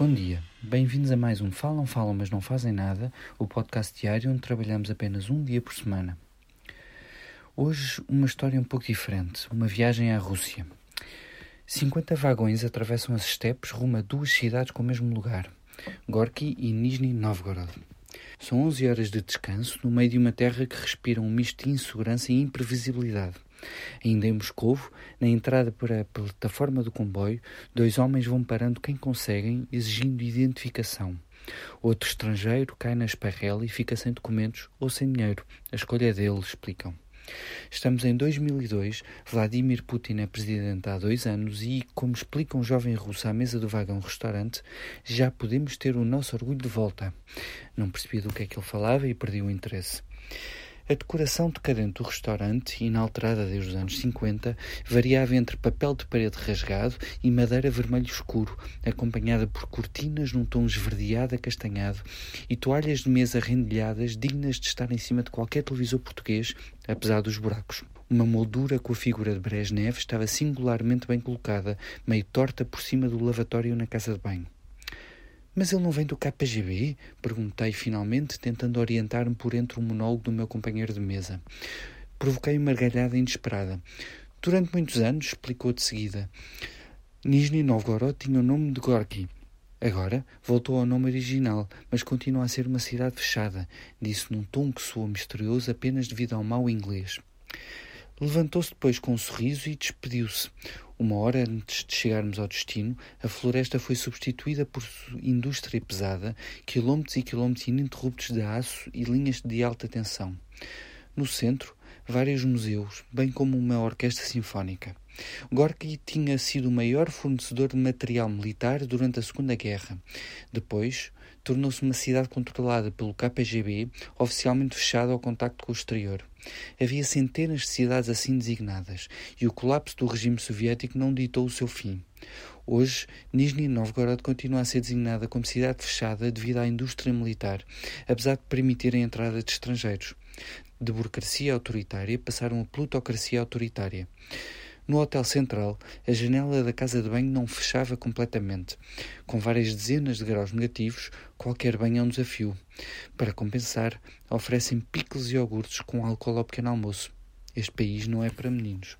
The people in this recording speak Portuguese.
Bom dia, bem-vindos a mais um Falam, Falam, mas não fazem nada, o podcast diário onde trabalhamos apenas um dia por semana. Hoje, uma história um pouco diferente, uma viagem à Rússia. 50 vagões atravessam as estepes rumo a duas cidades com o mesmo lugar, Gorky e Nizhny Novgorod. São 11 horas de descanso no meio de uma terra que respira um misto de insegurança e imprevisibilidade. Ainda em Moscovo, na entrada para a plataforma do comboio, dois homens vão parando quem conseguem, exigindo identificação. Outro estrangeiro cai na esparrela e fica sem documentos ou sem dinheiro. A escolha é dele, explicam. Estamos em 2002, Vladimir Putin é presidente há dois anos e, como explica um jovem russo à mesa do vagão restaurante, já podemos ter o nosso orgulho de volta. Não percebi do que é que ele falava e perdi o interesse. A decoração decadente do restaurante, inalterada desde os anos 50, variava entre papel de parede rasgado e madeira vermelho escuro, acompanhada por cortinas num tom esverdeado acastanhado e toalhas de mesa rendilhadas dignas de estar em cima de qualquer televisor português, apesar dos buracos. Uma moldura com a figura de Brezhnev estava singularmente bem colocada, meio torta por cima do lavatório na casa de banho. Mas ele não vem do KGB? Perguntei finalmente, tentando orientar-me por entre o monólogo do meu companheiro de mesa. Provoquei uma gargalhada inesperada. Durante muitos anos, explicou de seguida, Nizhny Novgorod tinha o nome de Gorky. Agora voltou ao nome original, mas continua a ser uma cidade fechada, disse num tom que soou misterioso apenas devido ao mau inglês. Levantou-se depois com um sorriso e despediu-se. Uma hora antes de chegarmos ao destino, a floresta foi substituída por indústria pesada, quilómetros e quilómetros ininterruptos de aço e linhas de alta tensão. No centro, vários museus, bem como uma orquestra sinfónica. Gorky tinha sido o maior fornecedor de material militar durante a Segunda Guerra. Depois, tornou-se uma cidade controlada pelo KGB, oficialmente fechada ao contacto com o exterior. Havia centenas de cidades assim designadas, e o colapso do regime soviético não ditou o seu fim. Hoje, Nizhny Novgorod continua a ser designada como cidade fechada devido à indústria militar, apesar de permitir a entrada de estrangeiros. De burocracia autoritária passaram a plutocracia autoritária. No Hotel Central, a janela da casa de banho não fechava completamente. Com várias dezenas de graus negativos, qualquer banho é um desafio. Para compensar, oferecem picles e iogurtes com álcool ao pequeno almoço. Este país não é para meninos.